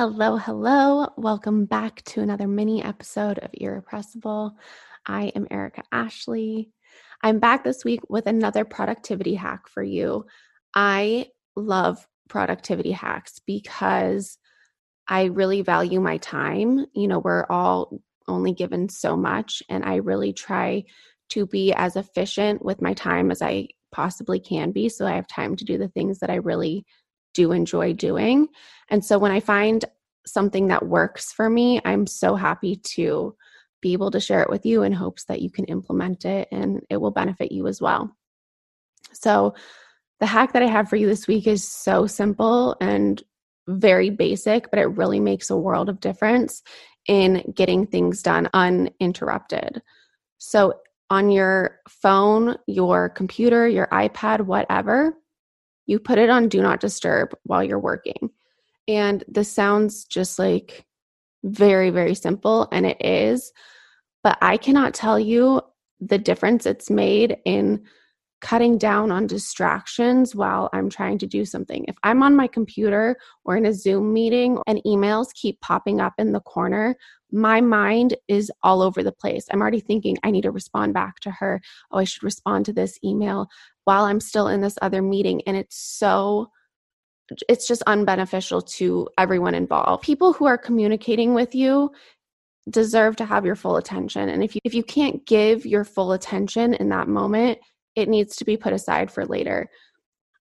Hello, hello. Welcome back to another mini episode of Irrepressible. I am Erica Ashley. I'm back this week with another productivity hack for you. I love productivity hacks because I really value my time. You know, we're all only given so much, and I really try to be as efficient with my time as I possibly can be so I have time to do the things that I really do enjoy doing. And so when I find something that works for me, I'm so happy to be able to share it with you in hopes that you can implement it and it will benefit you as well. So, the hack that I have for you this week is so simple and very basic, but it really makes a world of difference in getting things done uninterrupted. So, on your phone, your computer, your iPad, whatever, you put it on do not disturb while you're working. And this sounds just like very, very simple, and it is. But I cannot tell you the difference it's made in cutting down on distractions while I'm trying to do something. If I'm on my computer or in a Zoom meeting and emails keep popping up in the corner, my mind is all over the place. I'm already thinking, I need to respond back to her. Oh, I should respond to this email while I'm still in this other meeting. And it's so, it's just unbeneficial to everyone involved. People who are communicating with you deserve to have your full attention. And if you, if you can't give your full attention in that moment, it needs to be put aside for later.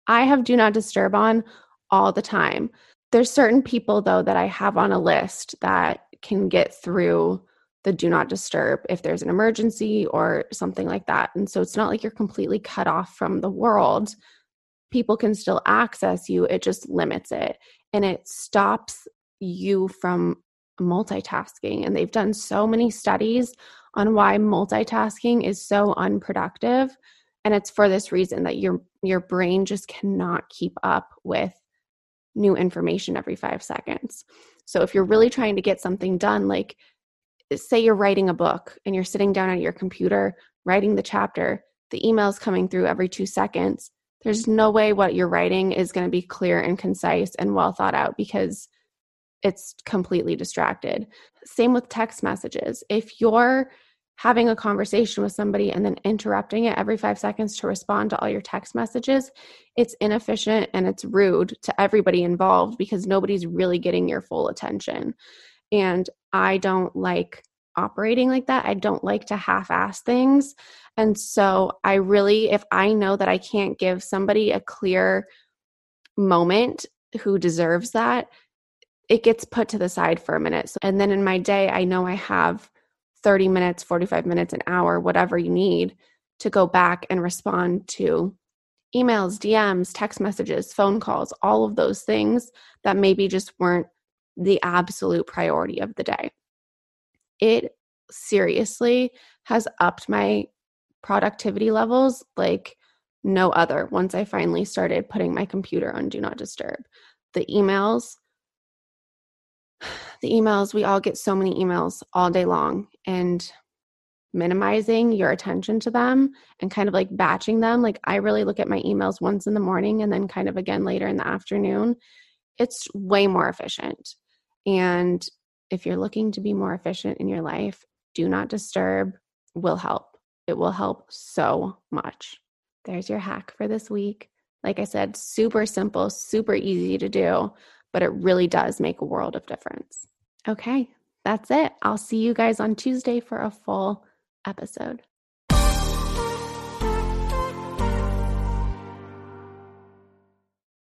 I have do not disturb on all the time. There's certain people though that I have on a list that can get through the do not disturb if there's an emergency or something like that. And so it's not like you're completely cut off from the world. People can still access you, it just limits it and it stops you from multitasking. And they've done so many studies on why multitasking is so unproductive. And it's for this reason that your your brain just cannot keep up with new information every 5 seconds. So if you're really trying to get something done like say you're writing a book and you're sitting down at your computer writing the chapter, the email's coming through every 2 seconds. There's no way what you're writing is going to be clear and concise and well thought out because it's completely distracted. Same with text messages. If you're having a conversation with somebody and then interrupting it every five seconds to respond to all your text messages, it's inefficient and it's rude to everybody involved because nobody's really getting your full attention. And I don't like operating like that. I don't like to half ass things. And so I really, if I know that I can't give somebody a clear moment who deserves that, it gets put to the side for a minute. So, and then in my day, I know I have 30 minutes, 45 minutes, an hour, whatever you need to go back and respond to emails, DMs, text messages, phone calls, all of those things that maybe just weren't the absolute priority of the day. It seriously has upped my productivity levels like no other once I finally started putting my computer on do not disturb. The emails, the emails, we all get so many emails all day long, and minimizing your attention to them and kind of like batching them. Like, I really look at my emails once in the morning and then kind of again later in the afternoon. It's way more efficient. And if you're looking to be more efficient in your life, do not disturb will help. It will help so much. There's your hack for this week. Like I said, super simple, super easy to do but it really does make a world of difference. Okay, that's it. I'll see you guys on Tuesday for a full episode.